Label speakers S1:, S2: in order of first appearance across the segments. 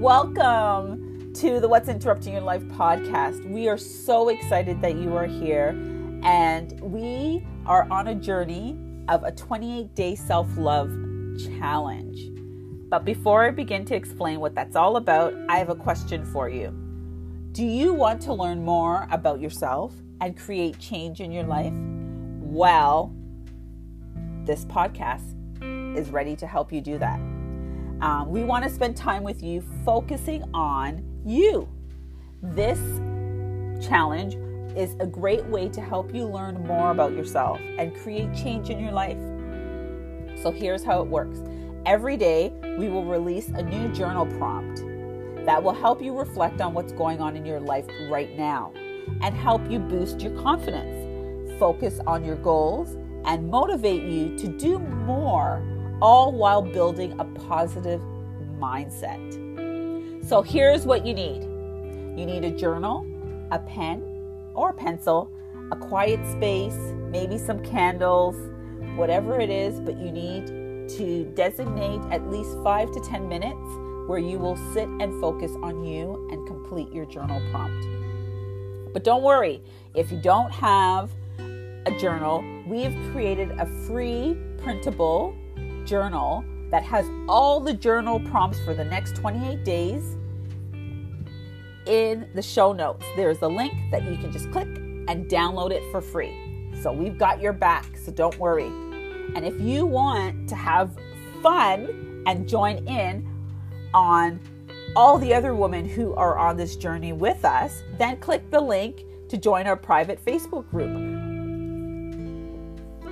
S1: Welcome to the What's Interrupting Your Life podcast. We are so excited that you are here, and we are on a journey of a 28 day self love challenge. But before I begin to explain what that's all about, I have a question for you. Do you want to learn more about yourself and create change in your life? Well, this podcast is ready to help you do that. Um, we want to spend time with you focusing on you. This challenge is a great way to help you learn more about yourself and create change in your life. So here's how it works every day, we will release a new journal prompt that will help you reflect on what's going on in your life right now and help you boost your confidence, focus on your goals, and motivate you to do more all while building a positive mindset. So here's what you need you need a journal, a pen or a pencil, a quiet space, maybe some candles, whatever it is, but you need to designate at least five to 10 minutes where you will sit and focus on you and complete your journal prompt. But don't worry, if you don't have a journal, we have created a free printable journal that has all the journal prompts for the next 28 days in the show notes. There's a link that you can just click and download it for free. So we've got your back, so don't worry. And if you want to have fun and join in on all the other women who are on this journey with us, then click the link to join our private Facebook group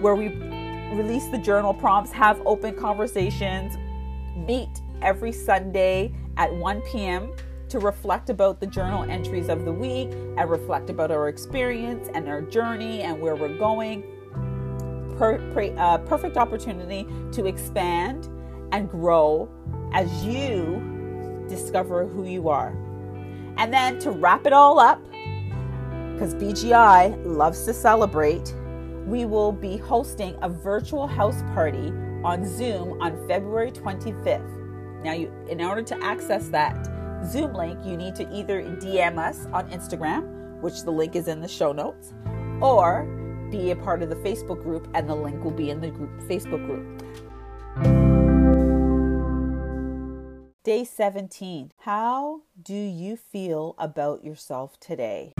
S1: where we release the journal prompts, have open conversations, meet every Sunday at 1 p.m. to reflect about the journal entries of the week and reflect about our experience and our journey and where we're going. Per, per, uh, perfect opportunity to expand and grow as you discover who you are. And then to wrap it all up, because BGI loves to celebrate, we will be hosting a virtual house party on Zoom on February 25th. Now, you, in order to access that Zoom link, you need to either DM us on Instagram, which the link is in the show notes, or be a part of the Facebook group, and the link will be in the group, Facebook group. Day 17. How do you feel about yourself today?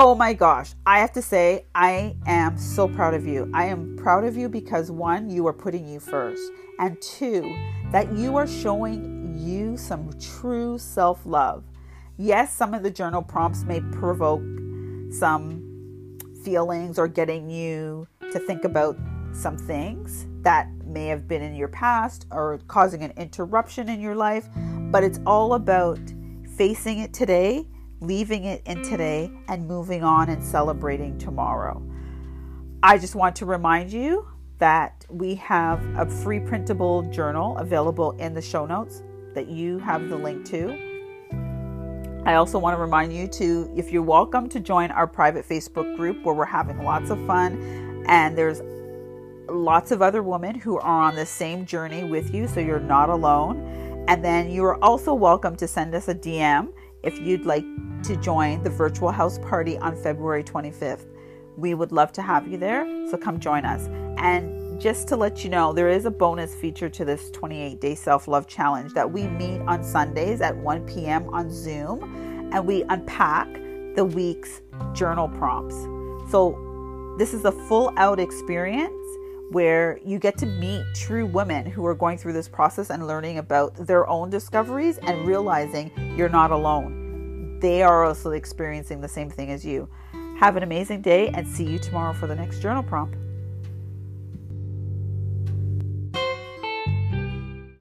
S1: Oh my gosh, I have to say, I am so proud of you. I am proud of you because one, you are putting you first, and two, that you are showing you some true self love. Yes, some of the journal prompts may provoke some feelings or getting you to think about some things that may have been in your past or causing an interruption in your life, but it's all about facing it today leaving it in today and moving on and celebrating tomorrow. I just want to remind you that we have a free printable journal available in the show notes that you have the link to. I also want to remind you to, if you're welcome, to join our private Facebook group where we're having lots of fun and there's lots of other women who are on the same journey with you, so you're not alone. And then you are also welcome to send us a DM if you'd like to join the virtual house party on February 25th. We would love to have you there, so come join us. And just to let you know, there is a bonus feature to this 28 day self love challenge that we meet on Sundays at 1 p.m. on Zoom and we unpack the week's journal prompts. So, this is a full out experience where you get to meet true women who are going through this process and learning about their own discoveries and realizing you're not alone. They are also experiencing the same thing as you. Have an amazing day and see you tomorrow for the next journal prompt.